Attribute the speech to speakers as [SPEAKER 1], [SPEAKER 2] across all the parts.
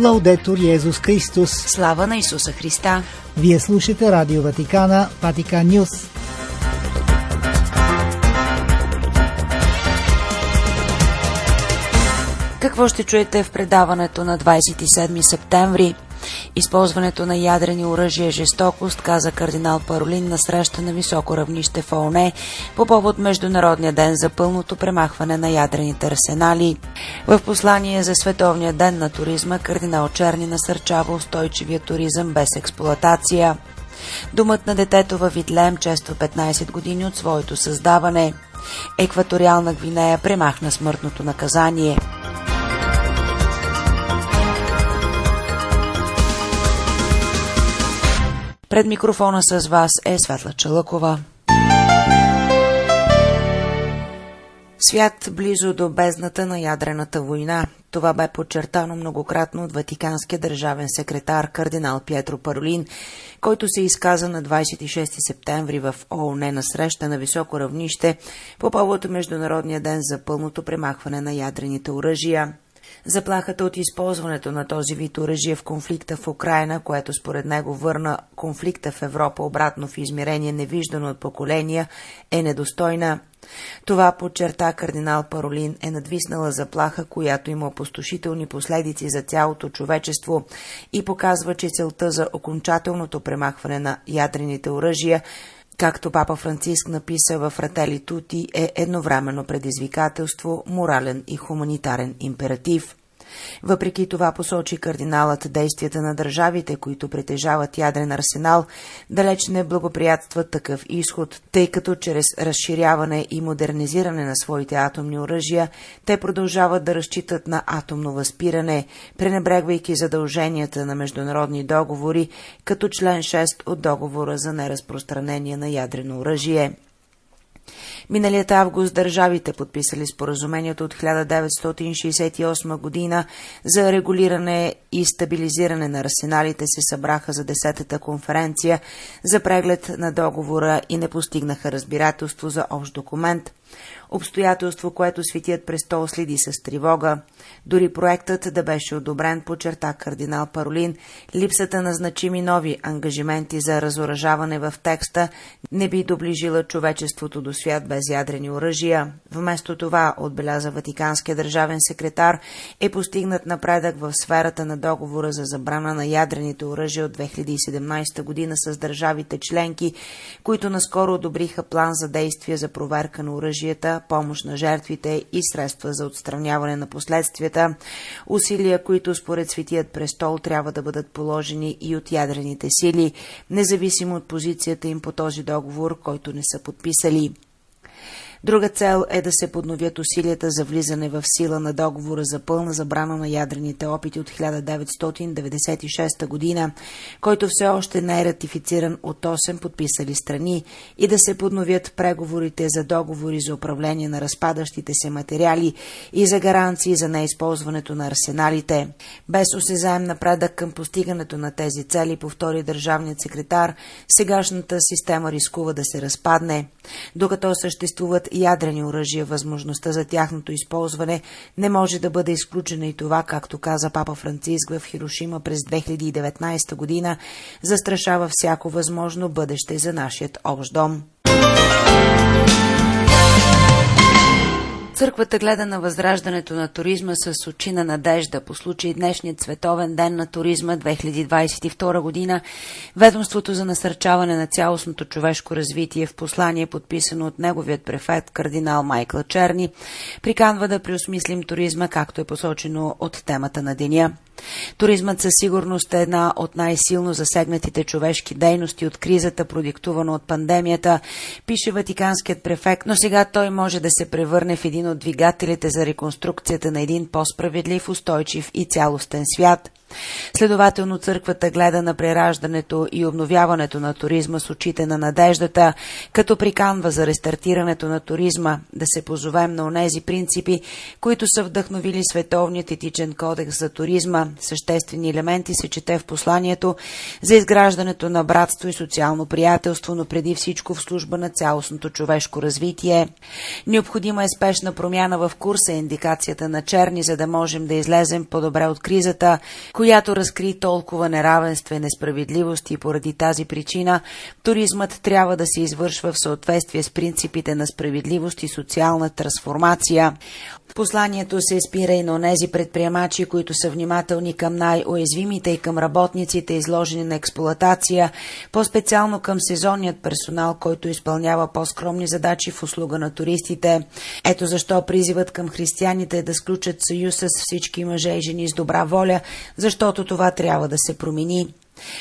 [SPEAKER 1] Лаудетур Йезус Христос.
[SPEAKER 2] Слава на Исуса Христа.
[SPEAKER 1] Вие слушате Радио Ватикана, Ватикан Нюс.
[SPEAKER 2] Какво ще чуете в предаването на 27 септември? Използването на ядрени оръжия е жестокост, каза кардинал Паролин на среща на високо равнище в ООН по повод Международния ден за пълното премахване на ядрените арсенали. В послание за Световния ден на туризма кардинал Черни насърчава устойчивия туризъм без експлоатация. Думът на детето във Витлеем чества 15 години от своето създаване. Екваториална Гвинея премахна смъртното наказание. Пред микрофона с вас е Светла Чалъкова. Свят близо до бездната на ядрената война. Това бе подчертано многократно от Ватиканския държавен секретар кардинал Пьетро Паролин, който се изказа на 26 септември в ООН на среща на високо равнище по повод Международния ден за пълното премахване на ядрените оръжия. Заплахата от използването на този вид оръжие в конфликта в Украина, което според него върна конфликта в Европа обратно в измерение невиждано от поколения, е недостойна. Това, подчерта кардинал Паролин, е надвиснала заплаха, която има опустошителни последици за цялото човечество и показва, че целта за окончателното премахване на ядрените оръжия както папа Франциск написа в Фратели Тути, е едновременно предизвикателство, морален и хуманитарен императив. Въпреки това посочи кардиналът действията на държавите, които притежават ядрен арсенал, далеч не благоприятстват такъв изход, тъй като чрез разширяване и модернизиране на своите атомни оръжия, те продължават да разчитат на атомно възпиране, пренебрегвайки задълженията на международни договори, като член 6 от договора за неразпространение на ядрено оръжие. Миналият август държавите подписали споразумението от 1968 година за регулиране и стабилизиране на арсеналите се събраха за 10-та конференция за преглед на договора и не постигнаха разбирателство за общ документ обстоятелство, което светият престол следи с тревога. Дори проектът да беше одобрен, подчерта кардинал Паролин, липсата на значими нови ангажименти за разоръжаване в текста не би доближила човечеството до свят без ядрени оръжия. Вместо това, отбеляза Ватиканския държавен секретар, е постигнат напредък в сферата на договора за забрана на ядрените оръжия от 2017 година с държавите членки, които наскоро одобриха план за действие за проверка на оръжията, помощ на жертвите и средства за отстраняване на последствията, усилия, които според Светият престол трябва да бъдат положени и от ядрените сили, независимо от позицията им по този договор, който не са подписали. Друга цел е да се подновят усилията за влизане в сила на договора за пълна забрана на ядрените опити от 1996 година, който все още не е ратифициран от 8 подписали страни и да се подновят преговорите за договори за управление на разпадащите се материали и за гаранции за неизползването на арсеналите. Без осезаем напредък към постигането на тези цели, повтори държавният секретар, сегашната система рискува да се разпадне. Докато съществуват ядрени оръжия, възможността за тяхното използване не може да бъде изключена и това, както каза папа Франциск в Хирошима през 2019 година, застрашава всяко възможно бъдеще за нашият общ дом. Църквата гледа на възраждането на туризма с очи на надежда по случай днешният световен ден на туризма 2022 година. Ведомството за насърчаване на цялостното човешко развитие в послание, подписано от неговият префект кардинал Майкъл Черни, приканва да преосмислим туризма, както е посочено от темата на деня. Туризмът със сигурност е една от най-силно засегнатите човешки дейности от кризата, продиктувана от пандемията, пише Ватиканският префект, но сега той може да се превърне в един от двигателите за реконструкцията на един по-справедлив, устойчив и цялостен свят. Следователно църквата гледа на прераждането и обновяването на туризма с очите на надеждата, като приканва за рестартирането на туризма, да се позовем на онези принципи, които са вдъхновили Световният етичен кодекс за туризма. Съществени елементи се чете в посланието за изграждането на братство и социално приятелство, но преди всичко в служба на цялостното човешко развитие. Необходима е спешна промяна в курса, индикацията на черни, за да можем да излезем по-добре от кризата, която разкри толкова неравенство и несправедливости и поради тази причина туризмът трябва да се извършва в съответствие с принципите на справедливост и социална трансформация. Посланието се спира и на онези предприемачи, които са внимателни към най-уязвимите и към работниците, изложени на експлоатация, по-специално към сезонният персонал, който изпълнява по-скромни задачи в услуга на туристите. Ето защо призивът към християните е да сключат съюз с всички мъже и жени с добра воля, защото това трябва да се промени.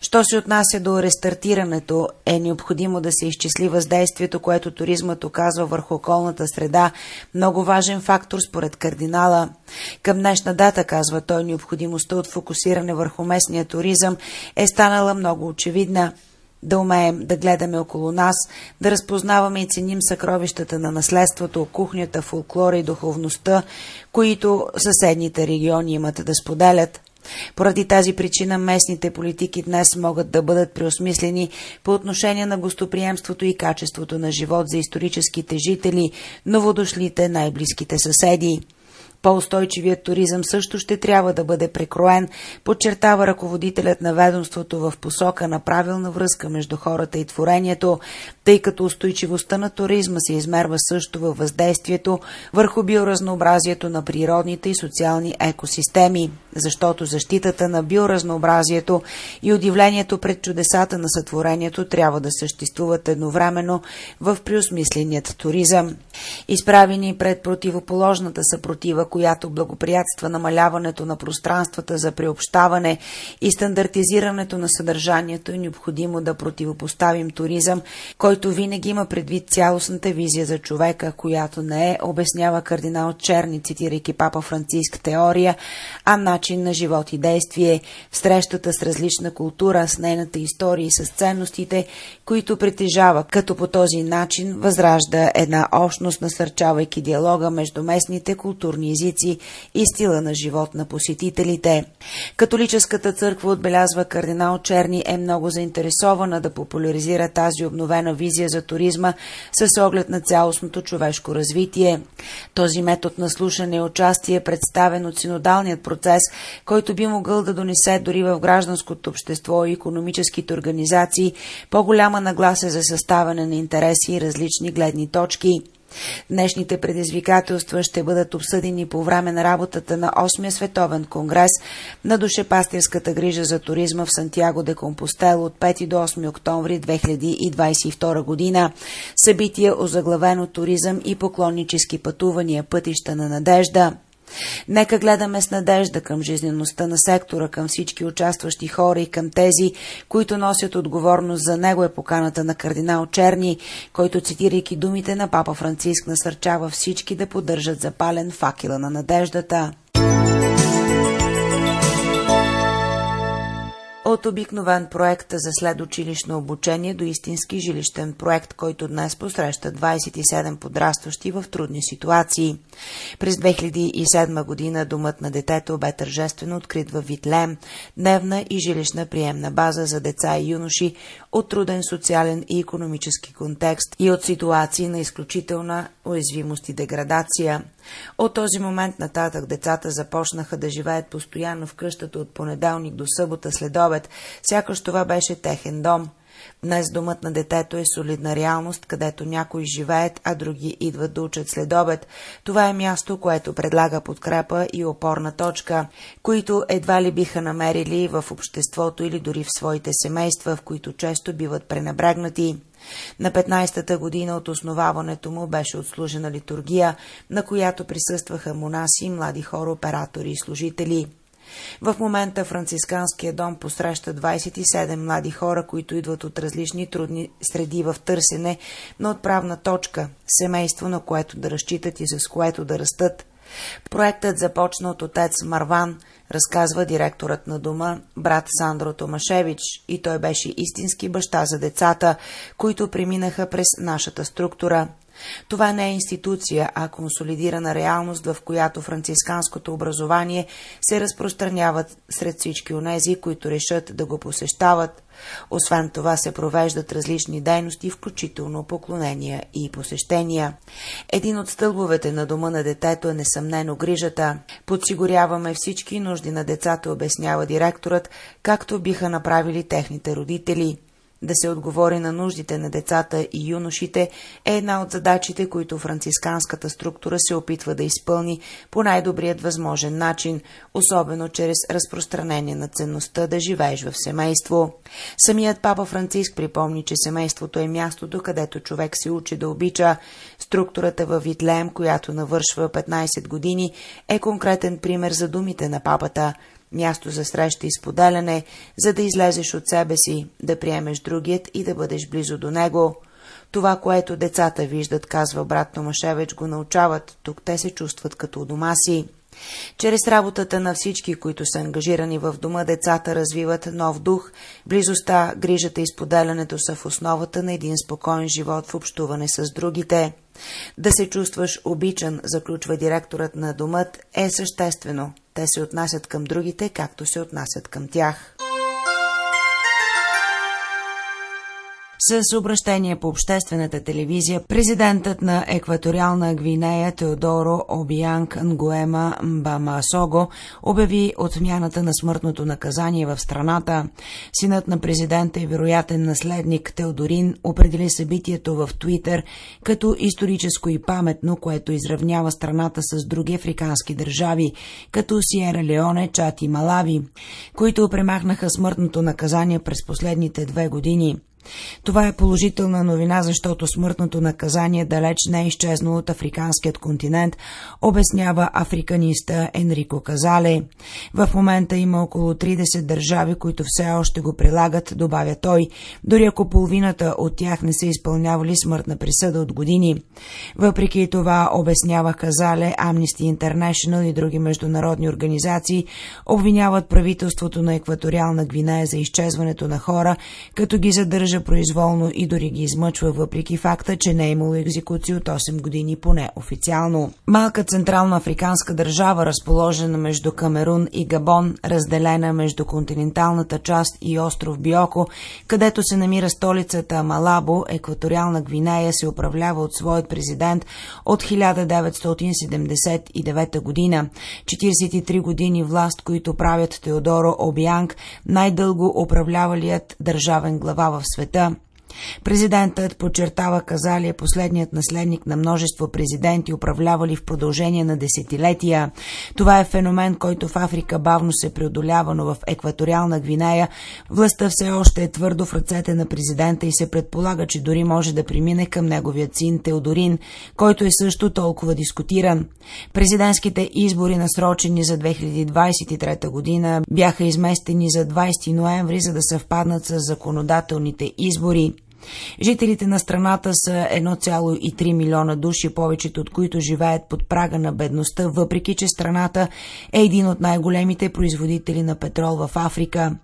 [SPEAKER 2] Що се отнася до рестартирането, е необходимо да се изчисли въздействието, което туризмът оказва върху околната среда, много важен фактор според кардинала. Към днешна дата, казва той, необходимостта от фокусиране върху местния туризъм е станала много очевидна да умеем да гледаме около нас, да разпознаваме и ценим съкровищата на наследството, кухнята, фолклора и духовността, които съседните региони имат да споделят. Поради тази причина местните политики днес могат да бъдат преосмислени по отношение на гостоприемството и качеството на живот за историческите жители, новодошлите най-близките съседи. По-устойчивият туризъм също ще трябва да бъде прекроен, подчертава ръководителят на ведомството в посока на правилна връзка между хората и творението, тъй като устойчивостта на туризма се измерва също във въздействието върху биоразнообразието на природните и социални екосистеми, защото защитата на биоразнообразието и удивлението пред чудесата на сътворението трябва да съществуват едновременно в преосмисленият туризъм. Изправени пред противоположната съпротива, която благоприятства намаляването на пространствата за приобщаване и стандартизирането на съдържанието, е необходимо да противопоставим туризъм, който винаги има предвид цялостната визия за човека, която не е, обяснява кардинал Черни, цитирайки папа Франциск теория, а начин на живот и действие, в срещата с различна култура, с нейната история и с ценностите, които притежава, като по този начин възражда една общност, насърчавайки диалога между местните културни езици и стила на живот на посетителите. Католическата църква, отбелязва кардинал Черни, е много заинтересована да популяризира тази обновена визия за туризма с оглед на цялостното човешко развитие. Този метод на слушане и участие е представен от синодалният процес, който би могъл да донесе дори в гражданското общество и економическите организации по-голяма нагласа за съставане на интереси и различни гледни точки. Днешните предизвикателства ще бъдат обсъдени по време на работата на 8-я световен конгрес на душепастирската грижа за туризма в Сантьяго де Компостел от 5 до 8 октомври 2022 година. Събитие озаглавено туризъм и поклоннически пътувания пътища на надежда. Нека гледаме с надежда към жизнеността на сектора, към всички участващи хора и към тези, които носят отговорност за него е поканата на кардинал Черни, който, цитирайки думите на папа Франциск, насърчава всички да поддържат запален факела на надеждата. От обикновен проект за следучилищно обучение до истински жилищен проект, който днес посреща 27 подрастващи в трудни ситуации. През 2007 година Домът на детето бе тържествено открит в Витлем, дневна и жилищна приемна база за деца и юноши от труден социален и економически контекст и от ситуации на изключителна уязвимост и деградация. От този момент нататък децата започнаха да живеят постоянно в къщата от понеделник до събота след обед, сякаш това беше техен дом. Днес домът на детето е солидна реалност, където някои живеят, а други идват да учат след обед. Това е място, което предлага подкрепа и опорна точка, които едва ли биха намерили в обществото или дори в своите семейства, в които често биват пренебрегнати. На 15-та година от основаването му беше отслужена литургия, на която присъстваха монаси, млади хора, оператори и служители. В момента францисканския дом посреща 27 млади хора, които идват от различни трудни среди в търсене на отправна точка, семейство, на което да разчитат и с което да растат. Проектът започна от отец Марван, разказва директорът на дома, брат Сандро Томашевич, и той беше истински баща за децата, които преминаха през нашата структура. Това не е институция, а консолидирана реалност, в която францисканското образование се разпространяват сред всички онези, които решат да го посещават. Освен това се провеждат различни дейности, включително поклонения и посещения. Един от стълбовете на дома на детето е несъмнено грижата. Подсигуряваме всички нужди на децата, обяснява директорът, както биха направили техните родители – да се отговори на нуждите на децата и юношите е една от задачите, които францисканската структура се опитва да изпълни по най-добрият възможен начин, особено чрез разпространение на ценността да живееш в семейство. Самият папа Франциск припомни, че семейството е мястото, където човек се учи да обича. Структурата във Витлеем, която навършва 15 години, е конкретен пример за думите на папата – място за среща и споделяне, за да излезеш от себе си, да приемеш другият и да бъдеш близо до него. Това, което децата виждат, казва брат Томашевич, го научават. Тук те се чувстват като у дома си. Чрез работата на всички, които са ангажирани в дома, децата развиват нов дух. Близостта, грижата и споделянето са в основата на един спокоен живот в общуване с другите. Да се чувстваш обичан, заключва директорът на домът, е съществено. Те се отнасят към другите, както се отнасят към тях. С обращение по обществената телевизия, президентът на екваториална Гвинея Теодоро Обиянг Нгуема Бамасого обяви отмяната на смъртното наказание в страната. Синът на президента и вероятен наследник Теодорин определи събитието в Твитър като историческо и паметно, което изравнява страната с други африкански държави, като Сиера Леоне, Чат и Малави, които премахнаха смъртното наказание през последните две години. Това е положителна новина, защото смъртното наказание далеч не е изчезнало от африканският континент, обяснява африканиста Енрико Казале. В момента има около 30 държави, които все още го прилагат, добавя той, дори ако половината от тях не са изпълнявали смъртна присъда от години. Въпреки това, обяснява Казале, Amnesty International и други международни организации обвиняват правителството на екваториална Гвинея за изчезването на хора, като ги задържат задържа произволно и дори ги измъчва, въпреки факта, че не е имало екзекуции от 8 години поне официално. Малка централна африканска държава, разположена между Камерун и Габон, разделена между континенталната част и остров Биоко, където се намира столицата Малабо, екваториална Гвинея се управлява от своят президент от 1979 година. 43 години власт, които правят Теодоро Обианг, най-дълго управлявалият държавен глава в света света. Президентът подчертава Казали е последният наследник на множество президенти, управлявали в продължение на десетилетия. Това е феномен, който в Африка бавно се преодолява, но в екваториална Гвинея властта все още е твърдо в ръцете на президента и се предполага, че дори може да премине към неговия син Теодорин, който е също толкова дискутиран. Президентските избори, насрочени за 2023 година, бяха изместени за 20 ноември, за да съвпаднат с законодателните избори. Жителите на страната са 1,3 милиона души, повечето от които живеят под прага на бедността, въпреки че страната е един от най-големите производители на петрол в Африка.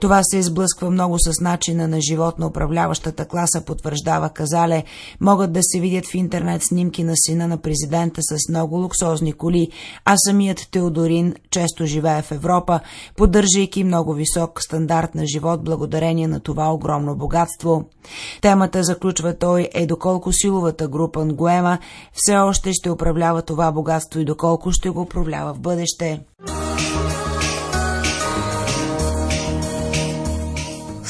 [SPEAKER 2] Това се изблъсква много с начина на живот на управляващата класа, потвърждава Казале. Могат да се видят в интернет снимки на сина на президента с много луксозни коли, а самият Теодорин често живее в Европа, поддържайки много висок стандарт на живот благодарение на това огромно богатство. Темата, заключва той, е доколко силовата група Нгуема все още ще управлява това богатство и доколко ще го управлява в бъдеще.